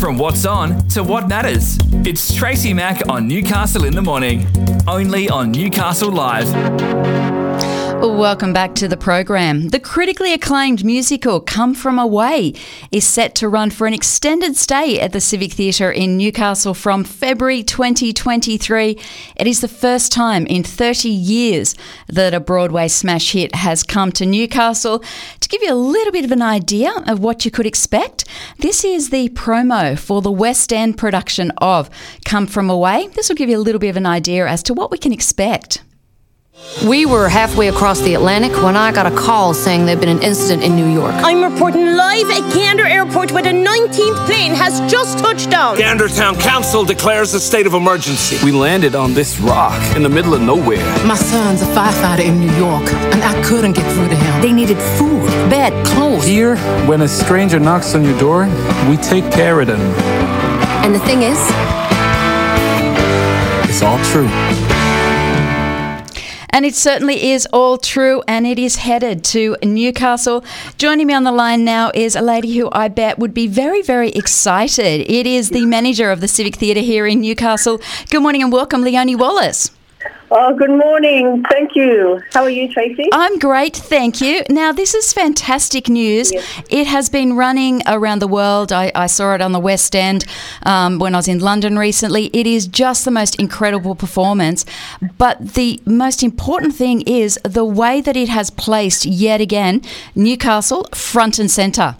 From what's on to what matters. It's Tracy Mack on Newcastle in the Morning. Only on Newcastle Live. Welcome back to the program. The critically acclaimed musical Come From Away is set to run for an extended stay at the Civic Theatre in Newcastle from February 2023. It is the first time in 30 years that a Broadway smash hit has come to Newcastle. To give you a little bit of an idea of what you could expect, this is the promo for the West End production of Come From Away. This will give you a little bit of an idea as to what we can expect. We were halfway across the Atlantic when I got a call saying there'd been an incident in New York. I'm reporting live at Gander Airport where the 19th plane has just touched down. Gander Town Council declares a state of emergency. We landed on this rock in the middle of nowhere. My son's a firefighter in New York, and I couldn't get through to him. They needed food, bed, clothes. Here, when a stranger knocks on your door, we take care of them. And the thing is, It's all true. And it certainly is all true, and it is headed to Newcastle. Joining me on the line now is a lady who I bet would be very, very excited. It is the manager of the Civic Theatre here in Newcastle. Good morning and welcome, Leonie Wallace. Oh, good morning. Thank you. How are you, Tracy? I'm great, thank you. Now, this is fantastic news. Yes. It has been running around the world. I, I saw it on the West End um, when I was in London recently. It is just the most incredible performance. But the most important thing is the way that it has placed yet again Newcastle front and centre.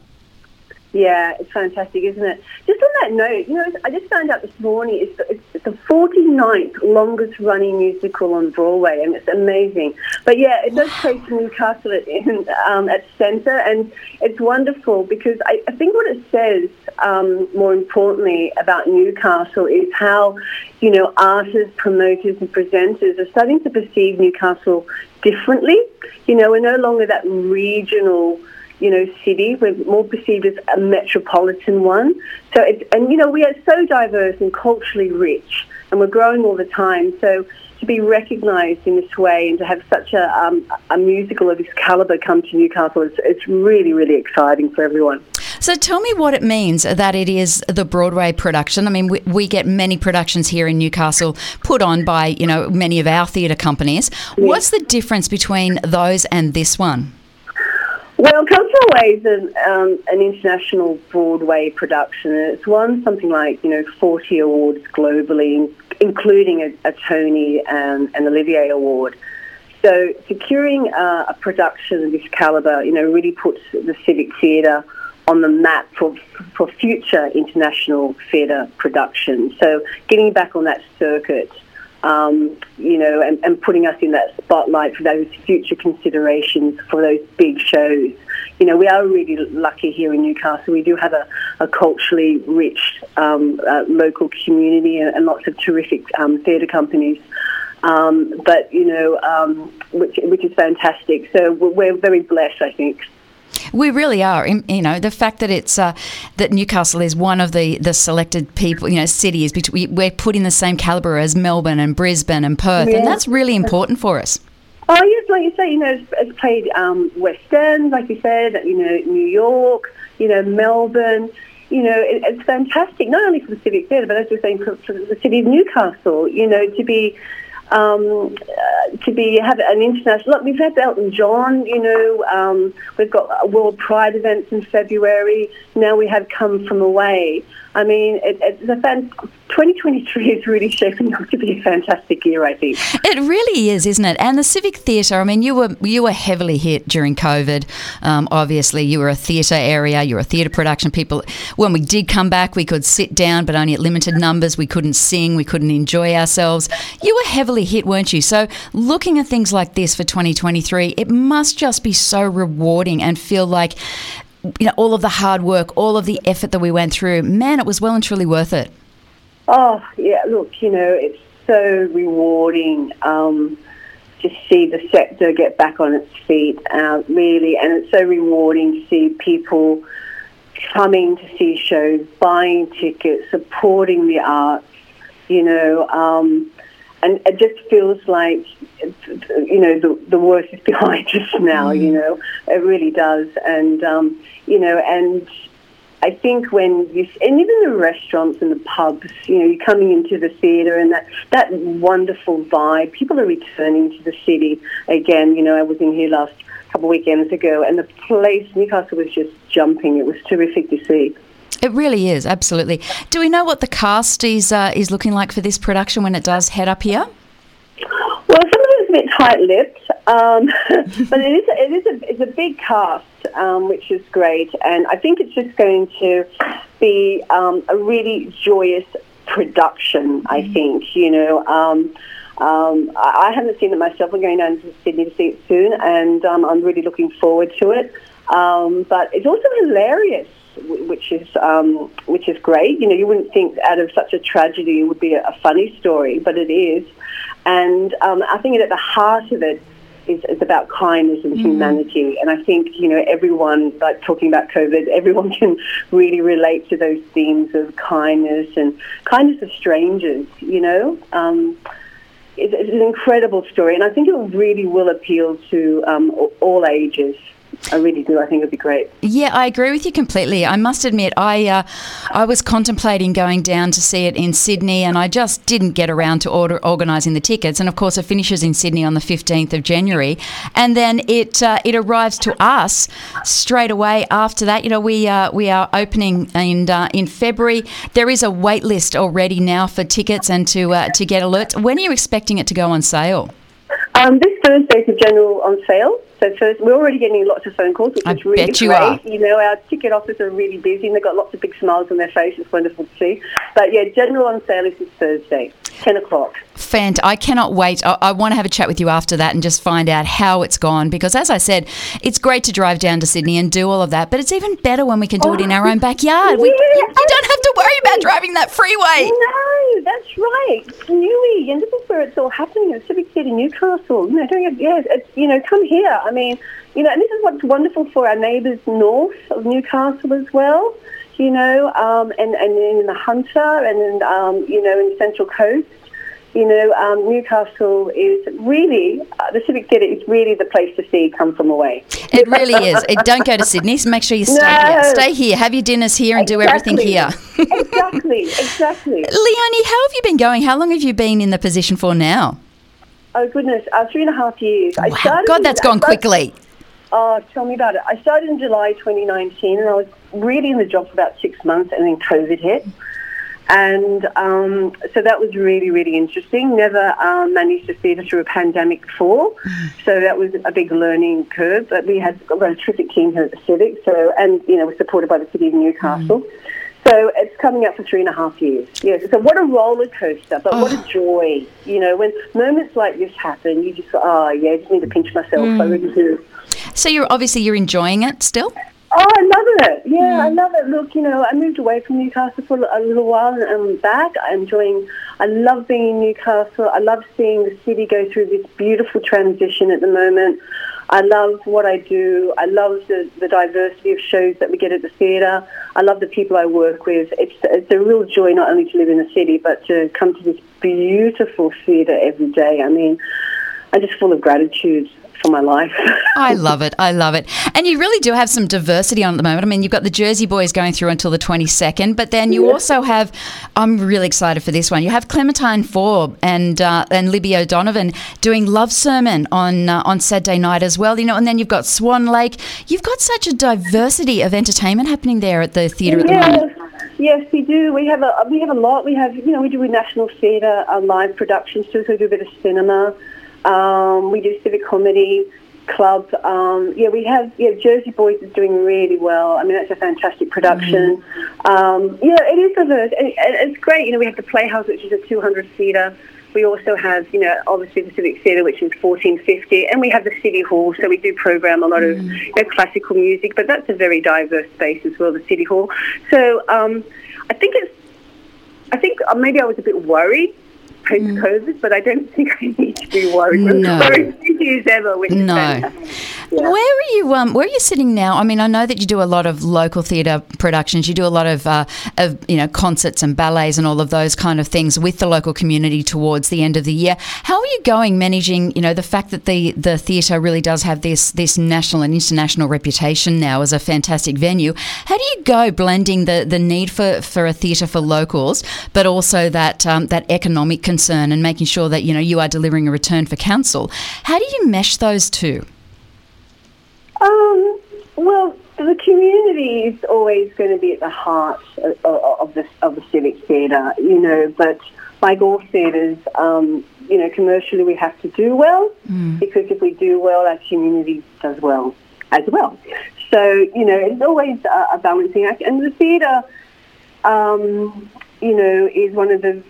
Yeah, it's fantastic, isn't it? Just on that note, you know, I just found out this morning it's it's the 49th longest running musical on Broadway, and it's amazing. But yeah, it does place Newcastle at, in, um, at centre, and it's wonderful because I, I think what it says, um, more importantly, about Newcastle is how, you know, artists, promoters, and presenters are starting to perceive Newcastle differently. You know, we're no longer that regional you know, city. We're more perceived as a metropolitan one. So, it's, and you know, we are so diverse and culturally rich, and we're growing all the time. So, to be recognised in this way and to have such a, um, a musical of this calibre come to Newcastle, it's, it's really, really exciting for everyone. So tell me what it means that it is the Broadway production. I mean, we, we get many productions here in Newcastle put on by, you know, many of our theatre companies. What's the difference between those and this one? Well, From Away is an, um, an international Broadway production. It's won something like, you know, 40 awards globally, including a, a Tony and an Olivier Award. So securing uh, a production of this calibre, you know, really puts the Civic Theatre on the map for, for future international theatre production. So getting back on that circuit um, you know, and, and putting us in that spotlight for those future considerations for those big shows. You know, we are really lucky here in Newcastle. We do have a, a culturally rich um, uh, local community and, and lots of terrific um, theatre companies. Um, but you know, um, which which is fantastic. So we're we're very blessed, I think. We really are. You know, the fact that it's uh, that Newcastle is one of the, the selected people, you know, cities. we- We're put in the same calibre as Melbourne and Brisbane and Perth, Yeah. and that's really important for us. Oh yes, like you say, you know, it's, it's played um, West End, like you said, you know, New York, you know, Melbourne. You know, it, it's fantastic, not only for the Civic Theatre, but as you're saying, for, for the city of Newcastle. You know, to be um, uh, to be have an international. Look, we've had Elton John. You know, um, we've got World Pride events in February. Now we have Come From Away. I mean, it, fan. 2023 is really shaping up to be a fantastic year. I think. It really is, isn't it? And the Civic Theatre. I mean, you were you were heavily hit during COVID. Um, obviously, you were a theatre area. You were a theatre production. People, when we did come back, we could sit down, but only at limited numbers. We couldn't sing. We couldn't enjoy ourselves. You were heavily hit, weren't you? So, looking at things like this for 2023, it must just be so rewarding and feel like. You know, all of the hard work, all of the effort that we went through, man, it was well and truly worth it. Oh, yeah, look, you know, it's so rewarding um, to see the sector get back on its feet, uh, really, and it's so rewarding to see people coming to see shows, buying tickets, supporting the arts, you know, um, and it just feels like, you know, the, the worst is behind us now, you know, it really does, and, um, you know, and I think when you and even the restaurants and the pubs, you know, you're coming into the theatre and that that wonderful vibe. People are returning to the city again. You know, I was in here last couple of weekends ago, and the place Newcastle was just jumping. It was terrific to see. It really is, absolutely. Do we know what the cast is uh, is looking like for this production when it does head up here? Well, some of it's a bit tight-lipped, um, but it is it is a it's a big cast, um, which is great, and I think it's just going to be um, a really joyous production. I think you know. Um, um, I haven't seen it myself. I'm going down to Sydney to see it soon, and um, I'm really looking forward to it. Um, but it's also hilarious, which is um, which is great. You know, you wouldn't think out of such a tragedy it would be a, a funny story, but it is. And um, I think at the heart of it is, is about kindness and humanity. And I think you know everyone, like talking about COVID, everyone can really relate to those themes of kindness and kindness of strangers. You know. Um, it's, it's an incredible story, and I think it really will appeal to um, all ages. I really do. I think it'd be great. Yeah, I agree with you completely. I must admit, I uh, I was contemplating going down to see it in Sydney, and I just didn't get around to order organising the tickets. And of course, it finishes in Sydney on the fifteenth of January, and then it uh, it arrives to us straight away after that. You know, we uh, we are opening in uh, in February. There is a wait list already now for tickets and to uh, to get alerts. When are you expecting it to go on sale? Um, this Thursday is general on sale. So first, we're already getting lots of phone calls, which I is really bet you great. are. You know, our ticket officers are really busy and they've got lots of big smiles on their face. It's wonderful to see. But yeah, general on sale is this Thursday, 10 o'clock. Fant, I cannot wait. I, I want to have a chat with you after that and just find out how it's gone because, as I said, it's great to drive down to Sydney and do all of that, but it's even better when we can do it in our own backyard. We, oh, Yeah, you, you don't have to worry about driving that freeway. No, that's right. Newey, and this is where it's all happening at Civic Theatre Newcastle. You know, doing it, yeah, it's, you know, come here. I mean, you know, and this is what's wonderful for our neighbours north of Newcastle as well. You know, um, and and in the Hunter and in, um, you know in Central Coast. You know, um, Newcastle is really uh, the Civic Theatre is really the place to see. Come from away. It really is. It, don't go to Sydney. So make sure you stay here. Stay here. Have your dinners here and do everything here. exactly, exactly. Leonie, how have you been going? How long have you been in the position for now? Oh goodness, uh, three and a half years. I started God, that's gone quickly. Oh, tell me about it. I started in July 2019 and I was really in the job for about six months and then COVID hit. And um, so that was really, really interesting. Never um, managed a theatre through a pandemic before. So that was a big learning curve. But we had got a terrific team here at the Civic. So, and, you know, we're supported by the City of Newcastle. So it's coming up for three and a half years. Yes. So what a roller coaster, but what a ah. joy. You know, when moments like this happen, you just go, oh, yeah, I just need to pinch myself. I really do. So you're obviously you're enjoying it still. Oh, I love it. Yeah, I mm. love it. Look, you know, I moved away from Newcastle for a little while and I'm back. I'm enjoying, I love being in Newcastle. I love seeing the city go through this beautiful transition at the moment. I love what I do. I love the, the diversity of shows that we get at the theatre. I love the people I work with. It's, it's a real joy not only to live in the city, but to come to this beautiful theatre every day. I mean, I'm just full of gratitude for my life. I love it. I love it. And you really do have some diversity on at the moment. I mean, you've got the Jersey Boys going through until the 22nd, but then you also have, I'm really excited for this one. You have Clementine Forbes and uh, and Libby O'Donovan doing Love Sermon on uh, on Saturday night as well. You know, and then you've got Swan Lake. You've got such a diversity of entertainment happening there at the theatre at the moment. Yes, yes, we do. We have a we have a lot. We have you know we do a national theatre uh, live productions too. So we do a bit of cinema. Um, we do civic comedy club. Um, yeah, we have yeah Jersey Boys is doing really well. I mean that's a fantastic production. Um, yeah, it is diverse. And, and it's great. You know we have the Playhouse, which is a 200 seater. We also have, you know, obviously the Civic Theatre, which is 1450, and we have the City Hall, so we do program a lot of you know, classical music, but that's a very diverse space as well, the City Hall. So um, I think it's, I think uh, maybe I was a bit worried post-COVID, mm. but I don't think I need to be worried. We're No. very busy. news ever. No. Yeah. Where you? Um, where are you sitting now? I mean, I know that you do a lot of local theatre productions. You do a lot of, uh, of you know, concerts and ballets and all of those kind of things with the local community towards the end of the year. How are you going managing? You know, the fact that the the theatre really does have this this national and international reputation now as a fantastic venue. How do you go blending the the need for for a theatre for locals, but also that um, that economic concern and making sure that you know you are delivering a return for council. How do you mesh those two? Um, well, the community is always going to be at the heart of, of the of the civic theatre, you know. But like all theatres, um, you know, commercially we have to do well because if we do well, our community does well as well. So you know, it's always a, a balancing act, and the theatre, um, you know, is one of the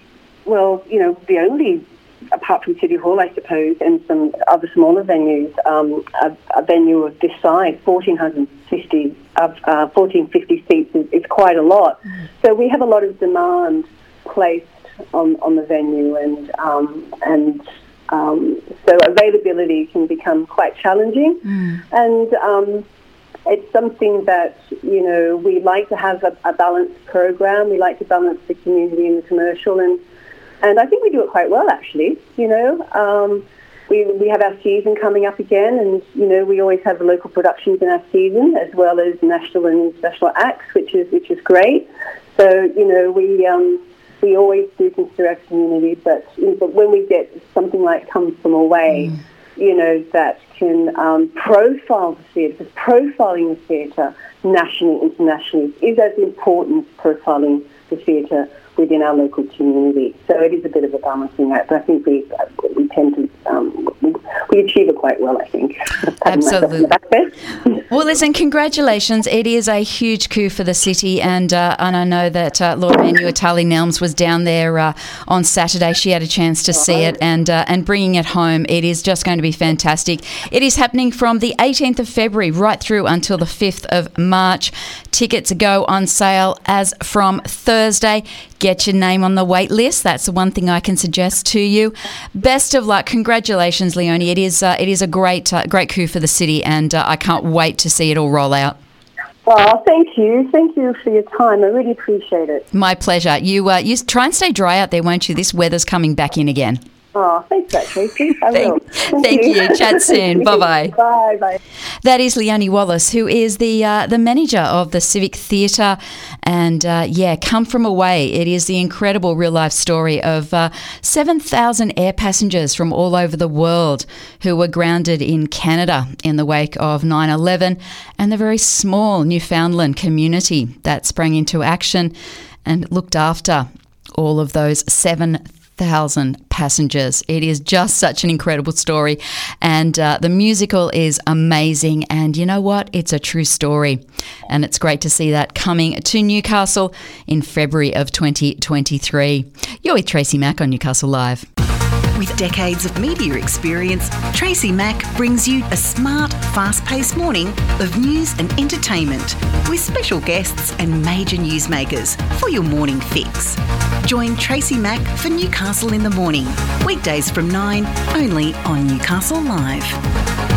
well, you know, the only apart from City Hall, I suppose, and some other smaller venues, um, a, a venue of this size, 1,450, of, uh, 1,450 seats is, is quite a lot. So we have a lot of demand placed on, on the venue, and um, and um, so availability can become quite challenging. And um, it's something that you know we like to have a, a balanced program. We like to balance the community and the commercial, and and I think we do it quite well actually. You know, um, we we have our season coming up again, and you know we always have local productions in our season as well as national and international acts, which is which is great. So you know we. Um, we always do things consider our community, but, but when we get something like Come From Away, you know, that can um, profile the theatre, because profiling the theatre nationally, internationally, is as important as profiling the theatre within our local community. So it is a bit of a balancing act, but I think we we tend to um, we, achieve it quite well. I think. Patting myself on the back there. Well, listen, congratulations. It is a huge coup for the city, and uh, and I know that uh, Lord Mayor Tali Nelmes was down there uh, on Saturday. She had a chance to see it, and uh, and bringing it home. It is just going to be fantastic. It is happening from the 18th of February right through until the 5th of March. Tickets go on sale as from Thursday. Get your name on the wait list. That's the one thing I can suggest to you. Best of luck. Congratulations, Leonie. It is uh, it is a great uh, great coup for the city, and uh, I can't wait to see it all roll out. Oh, thank you, thank you for your time. I really appreciate it. My pleasure. You uh, you try and stay dry out there, won't you? This weather's coming back in again. Oh, thanks. I Thank- thank you. Chat soon. Bye-bye. Bye bye. That is Leonie Wallace, who is the uh, the manager of the Civic Theatre, and uh, yeah, come from away. It is the incredible real life story of uh, seven thousand air passengers from all over the world who were grounded in Canada in the wake of 9/11, and the very small Newfoundland community that sprang into action and looked after all of those seven thousand passengers. It is just such an incredible story, and uh, the musical is amazing. And you know what? It's a true story, and it's great to see that coming to Newcastle in February of 2023. You're with Tracy Mack on Newcastle Live. With decades of media experience, Tracy Mack brings you a smart, fast paced morning of news and entertainment with special guests and major newsmakers for your morning fix. Join Tracy Mack for Newcastle in the Morning, weekdays from 9, only on Newcastle Live.